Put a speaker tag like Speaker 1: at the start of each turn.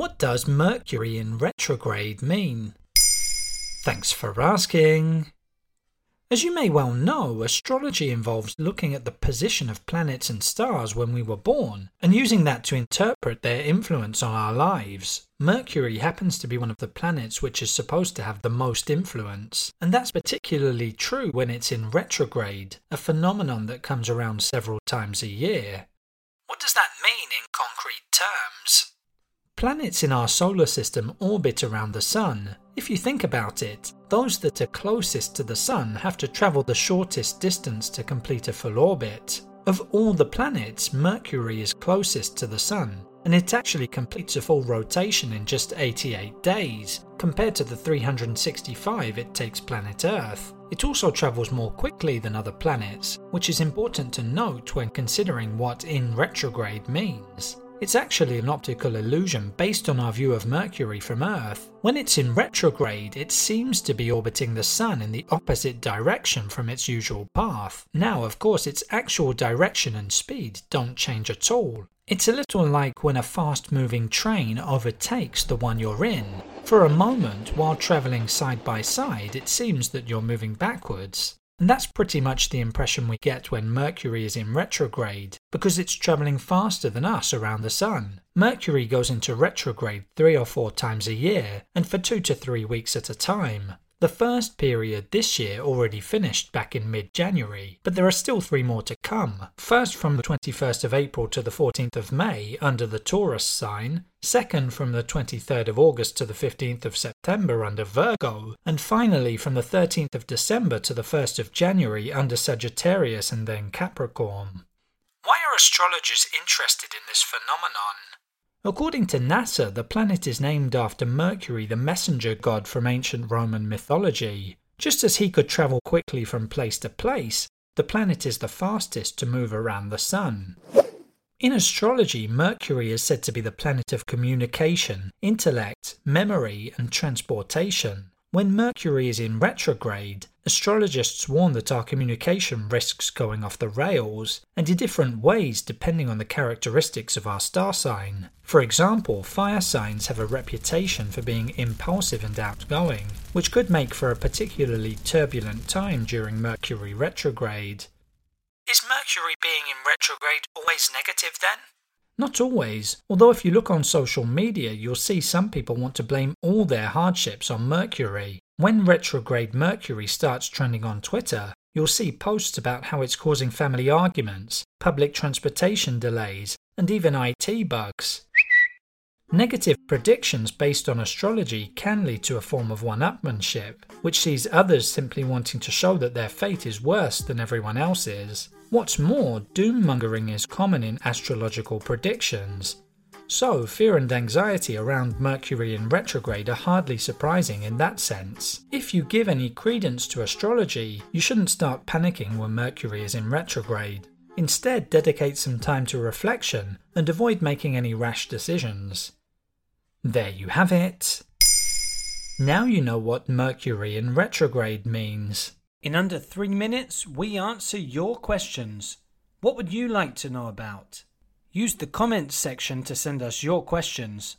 Speaker 1: What does Mercury in retrograde mean? Thanks for asking. As you may well know, astrology involves looking at the position of planets and stars when we were born, and using that to interpret their influence on our lives. Mercury happens to be one of the planets which is supposed to have the most influence, and that's particularly true when it's in retrograde, a phenomenon that comes around several times a year. What does that mean in concrete terms? Planets in our solar system orbit around the Sun. If you think about it, those that are closest to the Sun have to travel the shortest distance to complete a full orbit. Of all the planets, Mercury is closest to the Sun, and it actually completes a full rotation in just 88 days, compared to the 365 it takes planet Earth. It also travels more quickly than other planets, which is important to note when considering what in retrograde means. It's actually an optical illusion based on our view of Mercury from Earth. When it's in retrograde, it seems to be orbiting the Sun in the opposite direction from its usual path. Now, of course, its actual direction and speed don't change at all. It's a little like when a fast moving train overtakes the one you're in. For a moment, while travelling side by side, it seems that you're moving backwards. And that's pretty much the impression we get when Mercury is in retrograde, because it's travelling faster than us around the Sun. Mercury goes into retrograde three or four times a year, and for two to three weeks at a time. The first period this year already finished back in mid January, but there are still three more to come. First from the 21st of April to the 14th of May under the Taurus sign, second from the 23rd of August to the 15th of September under Virgo, and finally from the 13th of December to the 1st of January under Sagittarius and then Capricorn. Astrologers interested in this phenomenon? According to NASA, the planet is named after Mercury, the messenger god from ancient Roman mythology. Just as he could travel quickly from place to place, the planet is the fastest to move around the Sun. In astrology, Mercury is said to be the planet of communication, intellect, memory, and transportation. When Mercury is in retrograde, astrologists warn that our communication risks going off the rails, and in different ways depending on the characteristics of our star sign. For example, fire signs have a reputation for being impulsive and outgoing, which could make for a particularly turbulent time during Mercury retrograde. Is Mercury being in retrograde always negative then? Not always, although if you look on social media, you'll see some people want to blame all their hardships on Mercury. When retrograde Mercury starts trending on Twitter, you'll see posts about how it's causing family arguments, public transportation delays, and even IT bugs. Negative predictions based on astrology can lead to a form of one upmanship, which sees others simply wanting to show that their fate is worse than everyone else's. What's more, doom mongering is common in astrological predictions. So, fear and anxiety around Mercury in retrograde are hardly surprising in that sense. If you give any credence to astrology, you shouldn't start panicking when Mercury is in retrograde. Instead, dedicate some time to reflection and avoid making any rash decisions. There you have it. Now you know what Mercury in retrograde means. In under three minutes, we answer your questions. What would you like to know about? Use the comments section to send us your questions.